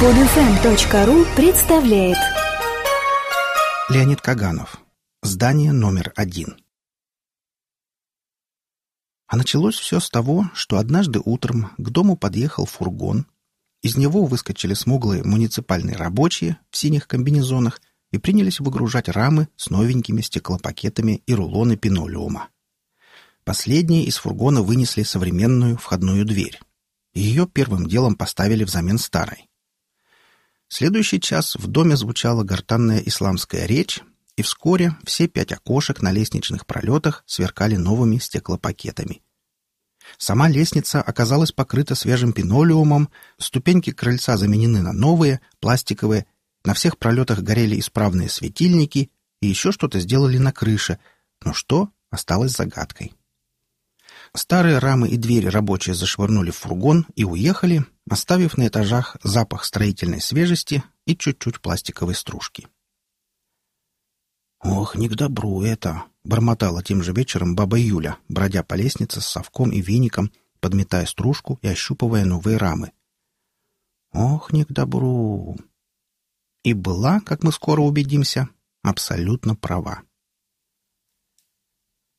Подфм.ру представляет Леонид Каганов. Здание номер один. А началось все с того, что однажды утром к дому подъехал фургон. Из него выскочили смуглые муниципальные рабочие в синих комбинезонах и принялись выгружать рамы с новенькими стеклопакетами и рулоны пинолеума. Последние из фургона вынесли современную входную дверь. Ее первым делом поставили взамен старой. Следующий час в доме звучала гортанная исламская речь, и вскоре все пять окошек на лестничных пролетах сверкали новыми стеклопакетами. Сама лестница оказалась покрыта свежим пинолеумом, ступеньки крыльца заменены на новые, пластиковые, на всех пролетах горели исправные светильники и еще что-то сделали на крыше, но что осталось загадкой. Старые рамы и двери рабочие зашвырнули в фургон и уехали, оставив на этажах запах строительной свежести и чуть-чуть пластиковой стружки. «Ох, не к добру это!» — бормотала тем же вечером баба Юля, бродя по лестнице с совком и веником, подметая стружку и ощупывая новые рамы. «Ох, не к добру!» И была, как мы скоро убедимся, абсолютно права.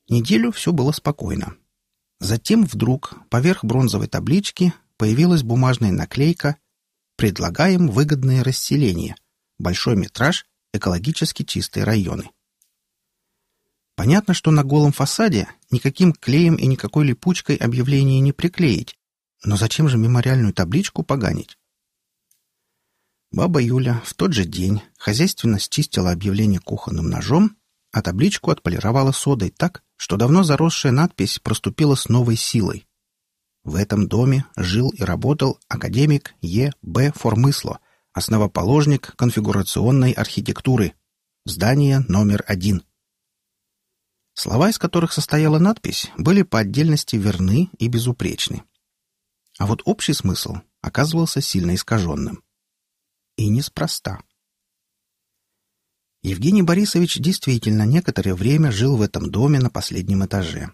Неделю все было спокойно. Затем вдруг поверх бронзовой таблички появилась бумажная наклейка «Предлагаем выгодное расселение. Большой метраж. Экологически чистые районы». Понятно, что на голом фасаде никаким клеем и никакой липучкой объявление не приклеить, но зачем же мемориальную табличку поганить? Баба Юля в тот же день хозяйственно счистила объявление кухонным ножом, а табличку отполировала содой так, что давно заросшая надпись проступила с новой силой. В этом доме жил и работал академик Е. Б. Формысло, основоположник конфигурационной архитектуры. Здание номер один. Слова, из которых состояла надпись, были по отдельности верны и безупречны. А вот общий смысл оказывался сильно искаженным. И неспроста. Евгений Борисович действительно некоторое время жил в этом доме на последнем этаже.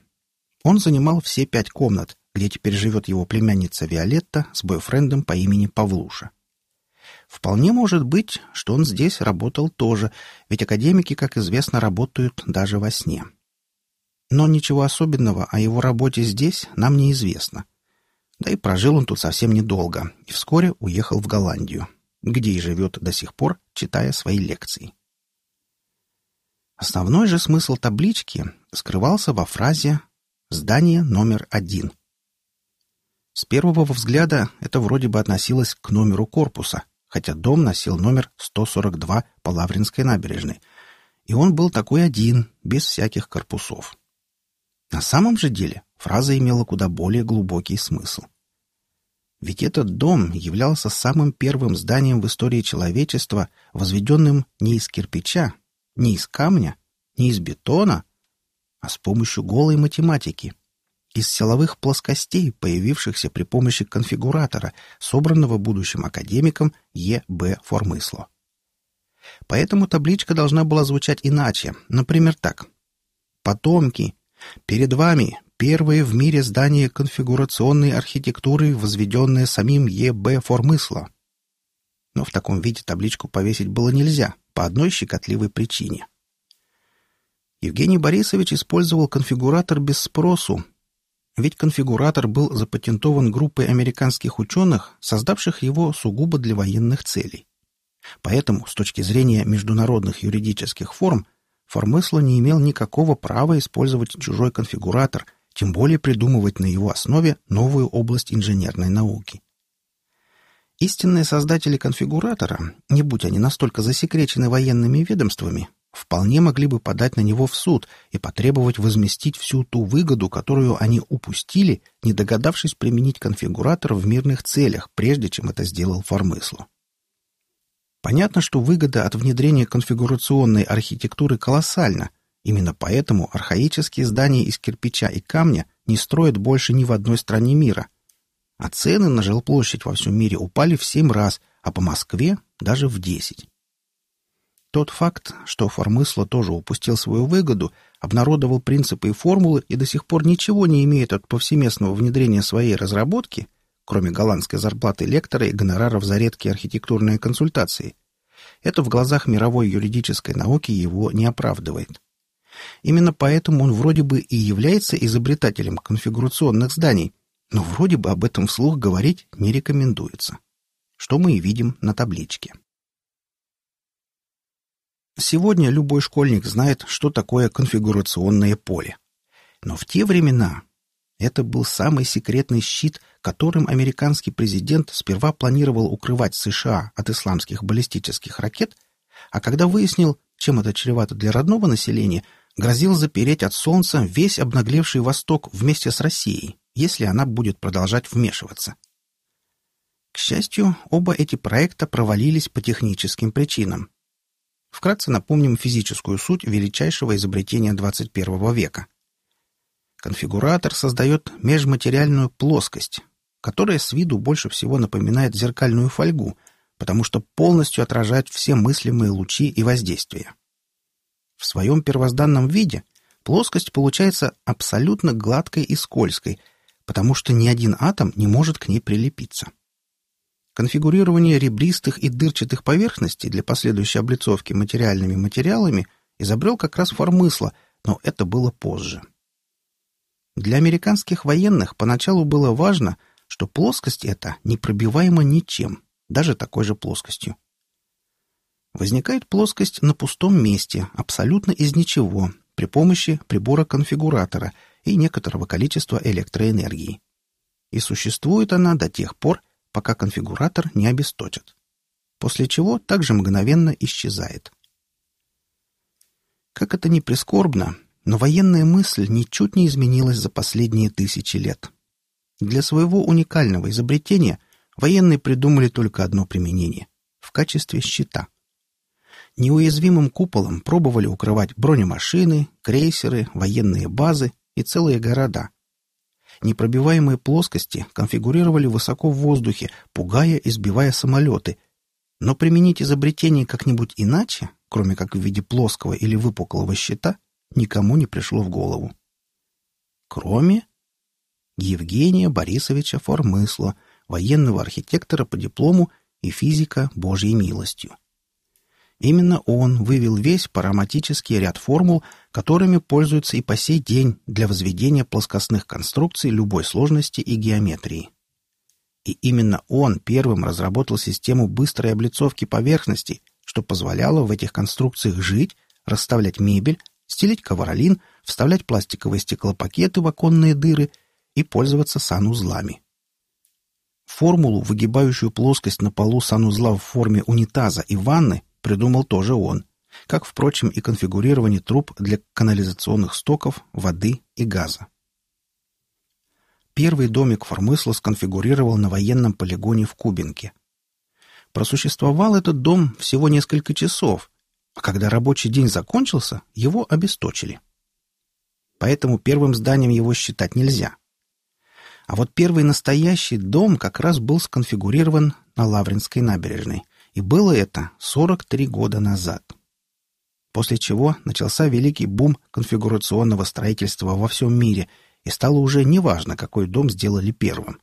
Он занимал все пять комнат, где теперь живет его племянница Виолетта с бойфрендом по имени Павлуша. Вполне может быть, что он здесь работал тоже, ведь академики, как известно, работают даже во сне. Но ничего особенного о его работе здесь нам неизвестно. Да и прожил он тут совсем недолго и вскоре уехал в Голландию, где и живет до сих пор, читая свои лекции. Основной же смысл таблички скрывался во фразе «здание номер один». С первого взгляда это вроде бы относилось к номеру корпуса, хотя дом носил номер 142 по Лавринской набережной, и он был такой один, без всяких корпусов. На самом же деле фраза имела куда более глубокий смысл. Ведь этот дом являлся самым первым зданием в истории человечества, возведенным не из кирпича, не из камня, не из бетона, а с помощью голой математики, из силовых плоскостей, появившихся при помощи конфигуратора, собранного будущим академиком Е. Б. Формысло. Поэтому табличка должна была звучать иначе, например, так. «Потомки, перед вами первое в мире здание конфигурационной архитектуры, возведенное самим Е. Б. Формысло». Но в таком виде табличку повесить было нельзя, по одной щекотливой причине. Евгений Борисович использовал конфигуратор без спросу, ведь конфигуратор был запатентован группой американских ученых, создавших его сугубо для военных целей. Поэтому, с точки зрения международных юридических форм, Формысло не имел никакого права использовать чужой конфигуратор, тем более придумывать на его основе новую область инженерной науки. Истинные создатели конфигуратора, не будь они настолько засекречены военными ведомствами, вполне могли бы подать на него в суд и потребовать возместить всю ту выгоду, которую они упустили, не догадавшись применить конфигуратор в мирных целях, прежде чем это сделал Формысло. Понятно, что выгода от внедрения конфигурационной архитектуры колоссальна. Именно поэтому архаические здания из кирпича и камня не строят больше ни в одной стране мира. А цены на жилплощадь во всем мире упали в семь раз, а по Москве даже в десять. Тот факт, что Формысло тоже упустил свою выгоду, обнародовал принципы и формулы и до сих пор ничего не имеет от повсеместного внедрения своей разработки, кроме голландской зарплаты лектора и гонораров за редкие архитектурные консультации. Это в глазах мировой юридической науки его не оправдывает. Именно поэтому он вроде бы и является изобретателем конфигурационных зданий, но вроде бы об этом вслух говорить не рекомендуется. Что мы и видим на табличке. Сегодня любой школьник знает, что такое конфигурационное поле. Но в те времена это был самый секретный щит, которым американский президент сперва планировал укрывать США от исламских баллистических ракет, а когда выяснил, чем это чревато для родного населения, грозил запереть от Солнца весь обнаглевший Восток вместе с Россией, если она будет продолжать вмешиваться. К счастью, оба эти проекта провалились по техническим причинам, Вкратце напомним физическую суть величайшего изобретения 21 века. Конфигуратор создает межматериальную плоскость, которая с виду больше всего напоминает зеркальную фольгу, потому что полностью отражает все мыслимые лучи и воздействия. В своем первозданном виде плоскость получается абсолютно гладкой и скользкой, потому что ни один атом не может к ней прилепиться. Конфигурирование ребристых и дырчатых поверхностей для последующей облицовки материальными материалами изобрел как раз Формысла, но это было позже. Для американских военных поначалу было важно, что плоскость эта непробиваема ничем, даже такой же плоскостью. Возникает плоскость на пустом месте, абсолютно из ничего, при помощи прибора-конфигуратора и некоторого количества электроэнергии. И существует она до тех пор, пока конфигуратор не обесточит, после чего также мгновенно исчезает. Как это ни прискорбно, но военная мысль ничуть не изменилась за последние тысячи лет. Для своего уникального изобретения военные придумали только одно применение — в качестве щита. Неуязвимым куполом пробовали укрывать бронемашины, крейсеры, военные базы и целые города — Непробиваемые плоскости конфигурировали высоко в воздухе, пугая и сбивая самолеты. Но применить изобретение как-нибудь иначе, кроме как в виде плоского или выпуклого щита, никому не пришло в голову. Кроме Евгения Борисовича Формысла, военного архитектора по диплому и физика Божьей милостью. Именно он вывел весь параматический ряд формул, которыми пользуются и по сей день для возведения плоскостных конструкций любой сложности и геометрии. И именно он первым разработал систему быстрой облицовки поверхностей, что позволяло в этих конструкциях жить, расставлять мебель, стелить ковролин, вставлять пластиковые стеклопакеты в оконные дыры и пользоваться санузлами. Формулу, выгибающую плоскость на полу санузла в форме унитаза и ванны, придумал тоже он, как, впрочем, и конфигурирование труб для канализационных стоков, воды и газа. Первый домик Формысла сконфигурировал на военном полигоне в Кубинке. Просуществовал этот дом всего несколько часов, а когда рабочий день закончился, его обесточили. Поэтому первым зданием его считать нельзя. А вот первый настоящий дом как раз был сконфигурирован на Лавринской набережной, и было это 43 года назад. После чего начался великий бум конфигурационного строительства во всем мире, и стало уже неважно, какой дом сделали первым.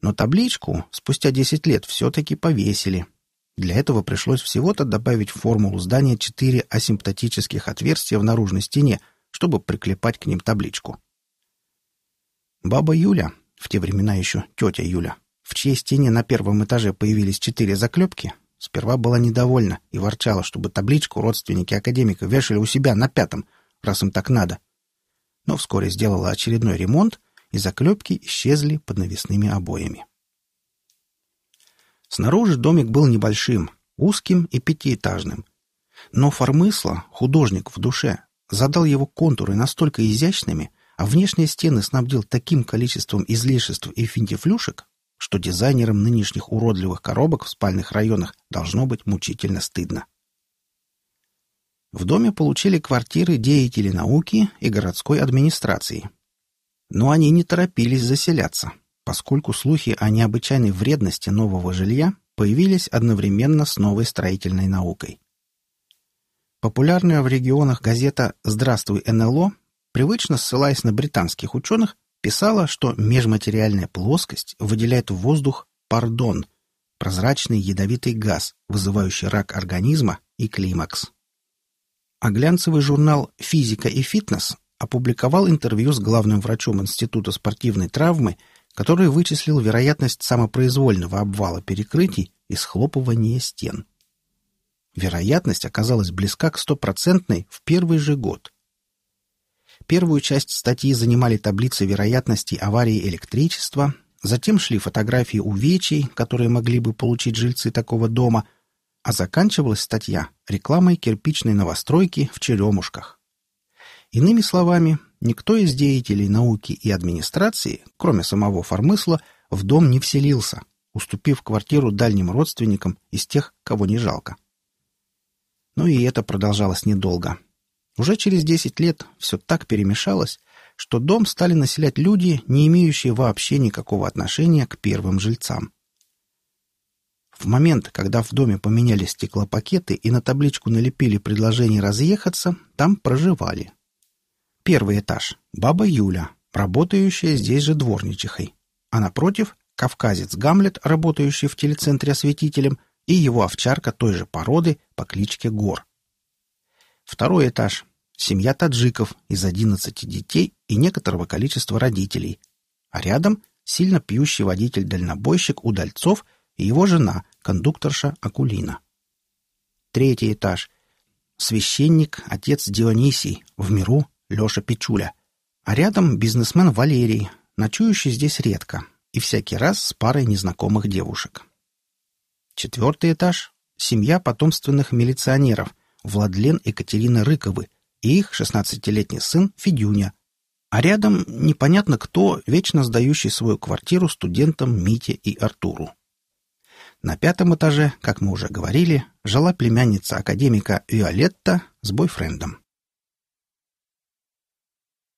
Но табличку спустя 10 лет все-таки повесили. Для этого пришлось всего-то добавить в формулу здания четыре асимптотических отверстия в наружной стене, чтобы приклепать к ним табличку. Баба Юля, в те времена еще тетя Юля, в чьей стене на первом этаже появились четыре заклепки, сперва была недовольна и ворчала, чтобы табличку родственники академика вешали у себя на пятом, раз им так надо. Но вскоре сделала очередной ремонт, и заклепки исчезли под навесными обоями. Снаружи домик был небольшим, узким и пятиэтажным. Но Формысла, художник в душе, задал его контуры настолько изящными, а внешние стены снабдил таким количеством излишеств и финтифлюшек, что дизайнерам нынешних уродливых коробок в спальных районах должно быть мучительно стыдно. В доме получили квартиры деятели науки и городской администрации. Но они не торопились заселяться, поскольку слухи о необычайной вредности нового жилья появились одновременно с новой строительной наукой. Популярная в регионах газета «Здравствуй, НЛО», привычно ссылаясь на британских ученых, писала, что межматериальная плоскость выделяет в воздух пардон, прозрачный ядовитый газ, вызывающий рак организма и климакс. А глянцевый журнал «Физика и фитнес» опубликовал интервью с главным врачом Института спортивной травмы, который вычислил вероятность самопроизвольного обвала перекрытий и схлопывания стен. Вероятность оказалась близка к стопроцентной в первый же год. Первую часть статьи занимали таблицы вероятности аварии электричества, затем шли фотографии увечий, которые могли бы получить жильцы такого дома, а заканчивалась статья рекламой кирпичной новостройки в Черемушках. Иными словами, никто из деятелей науки и администрации, кроме самого Фармысла, в дом не вселился, уступив квартиру дальним родственникам из тех, кого не жалко. Но и это продолжалось недолго. Уже через десять лет все так перемешалось, что дом стали населять люди, не имеющие вообще никакого отношения к первым жильцам. В момент, когда в доме поменяли стеклопакеты и на табличку налепили предложение разъехаться, там проживали. Первый этаж — баба Юля, работающая здесь же дворничихой. А напротив — кавказец Гамлет, работающий в телецентре осветителем, и его овчарка той же породы по кличке Гор. Второй этаж семья таджиков из 11 детей и некоторого количества родителей, а рядом сильно пьющий водитель-дальнобойщик Удальцов и его жена, кондукторша Акулина. Третий этаж. Священник, отец Дионисий, в миру Леша Печуля, а рядом бизнесмен Валерий, ночующий здесь редко и всякий раз с парой незнакомых девушек. Четвертый этаж. Семья потомственных милиционеров Владлен и Катерина Рыковы – и их шестнадцатилетний сын Федюня, а рядом непонятно кто, вечно сдающий свою квартиру студентам Мите и Артуру. На пятом этаже, как мы уже говорили, жила племянница академика Виолетта с бойфрендом.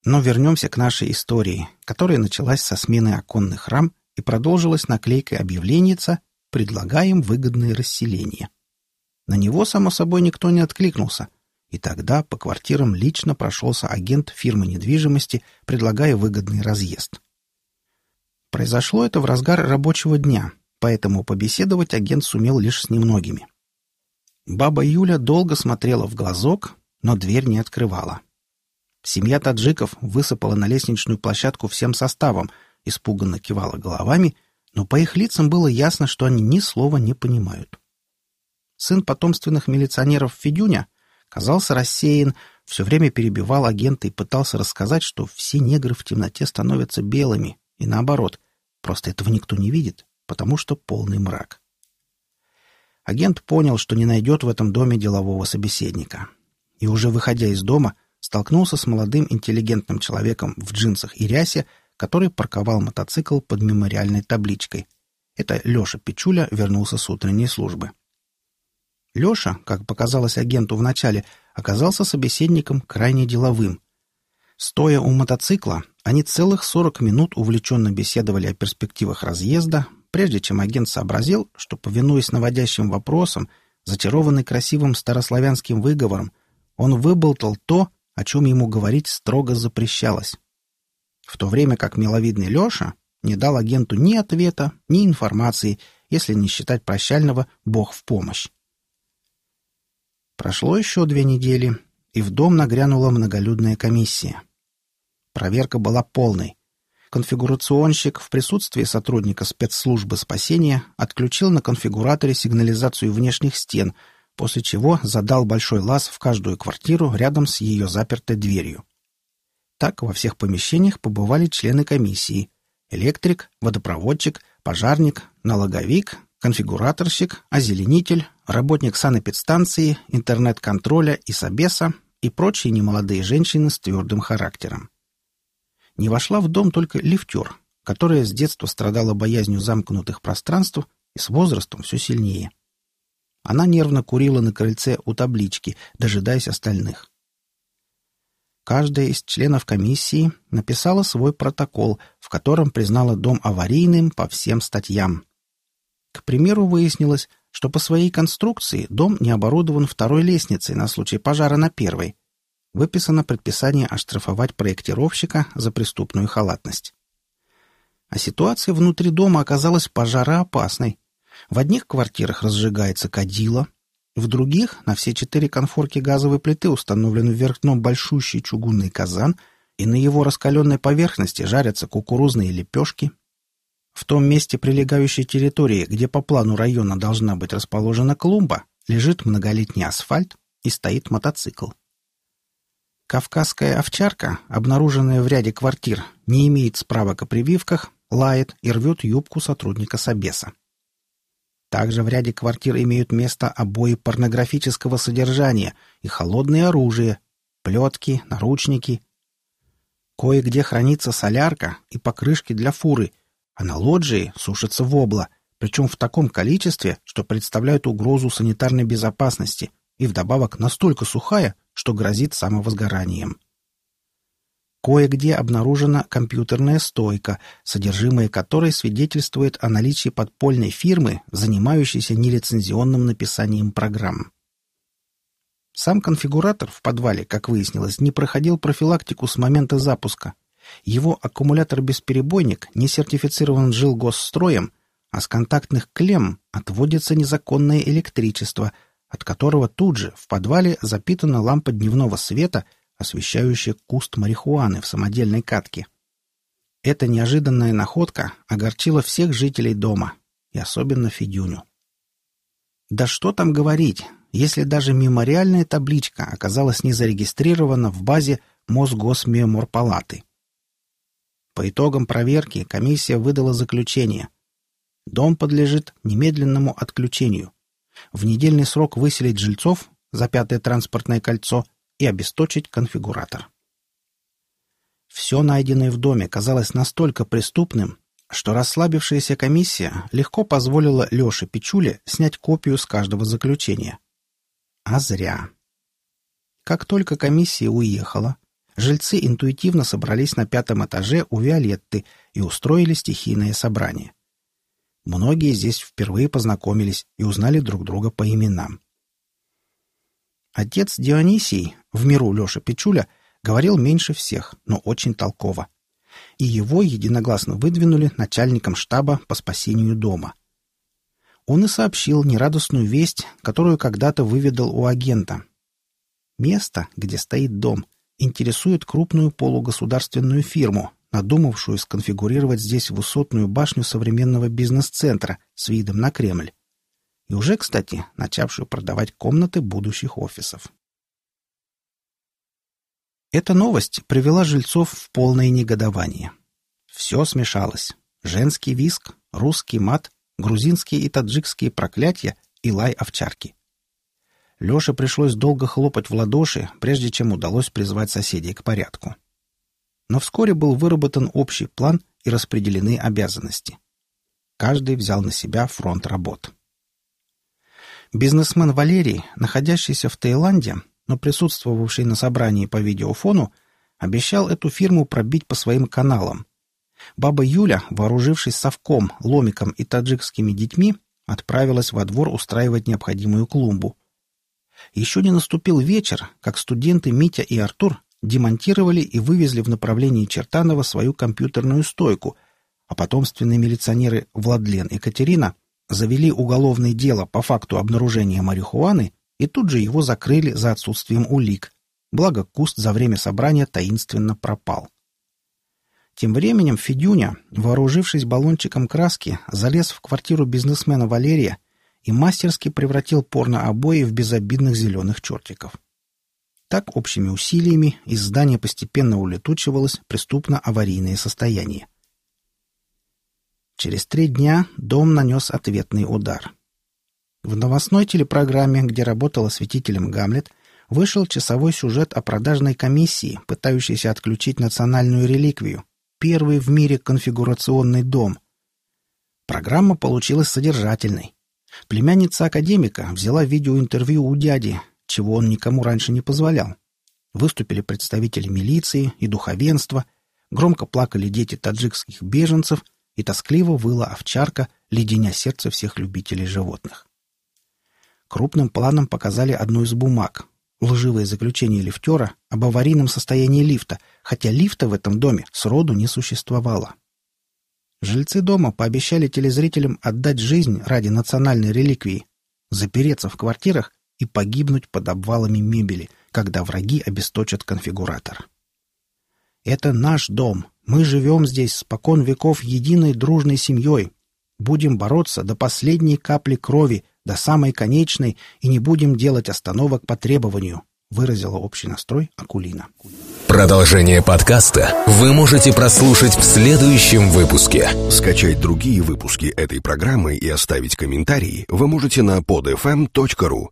Но вернемся к нашей истории, которая началась со смены оконных рам и продолжилась наклейкой объявленница «Предлагаем выгодные расселения». На него, само собой, никто не откликнулся — и тогда по квартирам лично прошелся агент фирмы недвижимости, предлагая выгодный разъезд. Произошло это в разгар рабочего дня, поэтому побеседовать агент сумел лишь с немногими. Баба Юля долго смотрела в глазок, но дверь не открывала. Семья таджиков высыпала на лестничную площадку всем составом, испуганно кивала головами, но по их лицам было ясно, что они ни слова не понимают. Сын потомственных милиционеров Федюня казался рассеян, все время перебивал агента и пытался рассказать, что все негры в темноте становятся белыми, и наоборот, просто этого никто не видит, потому что полный мрак. Агент понял, что не найдет в этом доме делового собеседника. И уже выходя из дома, столкнулся с молодым интеллигентным человеком в джинсах и рясе, который парковал мотоцикл под мемориальной табличкой. Это Леша Печуля вернулся с утренней службы. Леша, как показалось агенту вначале, оказался собеседником крайне деловым. Стоя у мотоцикла, они целых сорок минут увлеченно беседовали о перспективах разъезда, прежде чем агент сообразил, что, повинуясь наводящим вопросам, зачарованный красивым старославянским выговором, он выболтал то, о чем ему говорить строго запрещалось. В то время как миловидный Леша не дал агенту ни ответа, ни информации, если не считать прощального «Бог в помощь». Прошло еще две недели, и в дом нагрянула многолюдная комиссия. Проверка была полной. Конфигурационщик в присутствии сотрудника спецслужбы спасения отключил на конфигураторе сигнализацию внешних стен, после чего задал большой лаз в каждую квартиру рядом с ее запертой дверью. Так во всех помещениях побывали члены комиссии — электрик, водопроводчик, пожарник, налоговик, конфигураторщик, озеленитель, работник санэпидстанции, интернет-контроля и собеса и прочие немолодые женщины с твердым характером. Не вошла в дом только лифтер, которая с детства страдала боязнью замкнутых пространств и с возрастом все сильнее. Она нервно курила на крыльце у таблички, дожидаясь остальных. Каждая из членов комиссии написала свой протокол, в котором признала дом аварийным по всем статьям, к примеру, выяснилось, что по своей конструкции дом не оборудован второй лестницей на случай пожара на первой. выписано предписание оштрафовать проектировщика за преступную халатность. А ситуация внутри дома оказалась пожароопасной. В одних квартирах разжигается кадила, в других на все четыре конфорки газовой плиты установлен вверх дном большущий чугунный казан, и на его раскаленной поверхности жарятся кукурузные лепешки. В том месте прилегающей территории, где по плану района должна быть расположена клумба, лежит многолетний асфальт и стоит мотоцикл. Кавказская овчарка, обнаруженная в ряде квартир, не имеет справок о прививках, лает и рвет юбку сотрудника Собеса. Также в ряде квартир имеют место обои порнографического содержания и холодное оружие, плетки, наручники. Кое-где хранится солярка и покрышки для фуры, а на лоджии сушится вобла, причем в таком количестве, что представляют угрозу санитарной безопасности и вдобавок настолько сухая, что грозит самовозгоранием. Кое-где обнаружена компьютерная стойка, содержимое которой свидетельствует о наличии подпольной фирмы, занимающейся нелицензионным написанием программ. Сам конфигуратор в подвале, как выяснилось, не проходил профилактику с момента запуска. Его аккумулятор-бесперебойник не сертифицирован жилгосстроем, а с контактных клемм отводится незаконное электричество, от которого тут же в подвале запитана лампа дневного света — освещающая куст марихуаны в самодельной катке. Эта неожиданная находка огорчила всех жителей дома, и особенно Федюню. Да что там говорить, если даже мемориальная табличка оказалась не зарегистрирована в базе Мосгосмеморпалаты. По итогам проверки комиссия выдала заключение. Дом подлежит немедленному отключению. В недельный срок выселить жильцов за пятое транспортное кольцо и обесточить конфигуратор. Все найденное в доме казалось настолько преступным, что расслабившаяся комиссия легко позволила Леше Пичуле снять копию с каждого заключения. А зря. Как только комиссия уехала, жильцы интуитивно собрались на пятом этаже у Виолетты и устроили стихийное собрание. Многие здесь впервые познакомились и узнали друг друга по именам. Отец Дионисий, в миру Леша Печуля, говорил меньше всех, но очень толково. И его единогласно выдвинули начальником штаба по спасению дома. Он и сообщил нерадостную весть, которую когда-то выведал у агента. Место, где стоит дом, интересует крупную полугосударственную фирму, надумавшую сконфигурировать здесь высотную башню современного бизнес-центра с видом на Кремль и уже, кстати, начавшую продавать комнаты будущих офисов. Эта новость привела жильцов в полное негодование. Все смешалось. Женский виск, русский мат, грузинские и таджикские проклятия и лай овчарки. Леше пришлось долго хлопать в ладоши, прежде чем удалось призвать соседей к порядку. Но вскоре был выработан общий план и распределены обязанности. Каждый взял на себя фронт работ. Бизнесмен Валерий, находящийся в Таиланде, но присутствовавший на собрании по видеофону, обещал эту фирму пробить по своим каналам. Баба Юля, вооружившись совком, ломиком и таджикскими детьми, отправилась во двор устраивать необходимую клумбу. Еще не наступил вечер, как студенты Митя и Артур демонтировали и вывезли в направлении Чертанова свою компьютерную стойку, а потомственные милиционеры Владлен и Катерина завели уголовное дело по факту обнаружения марихуаны и тут же его закрыли за отсутствием улик, благо куст за время собрания таинственно пропал. Тем временем Федюня, вооружившись баллончиком краски, залез в квартиру бизнесмена Валерия и мастерски превратил порно-обои в безобидных зеленых чертиков. Так общими усилиями из здания постепенно улетучивалось преступно-аварийное состояние. Через три дня дом нанес ответный удар. В новостной телепрограмме, где работал осветителем Гамлет, вышел часовой сюжет о продажной комиссии, пытающейся отключить национальную реликвию, первый в мире конфигурационный дом. Программа получилась содержательной. Племянница академика взяла видеоинтервью у дяди, чего он никому раньше не позволял. Выступили представители милиции и духовенства, громко плакали дети таджикских беженцев, и тоскливо выла овчарка, леденя сердце всех любителей животных. Крупным планом показали одну из бумаг. лживое заключение лифтера об аварийном состоянии лифта, хотя лифта в этом доме сроду не существовало. Жильцы дома пообещали телезрителям отдать жизнь ради национальной реликвии, запереться в квартирах и погибнуть под обвалами мебели, когда враги обесточат конфигуратор. Это наш дом. Мы живем здесь спокон веков единой дружной семьей. Будем бороться до последней капли крови, до самой конечной, и не будем делать остановок по требованию, выразила общий настрой Акулина. Продолжение подкаста вы можете прослушать в следующем выпуске. Скачать другие выпуски этой программы и оставить комментарии вы можете на podfm.ru.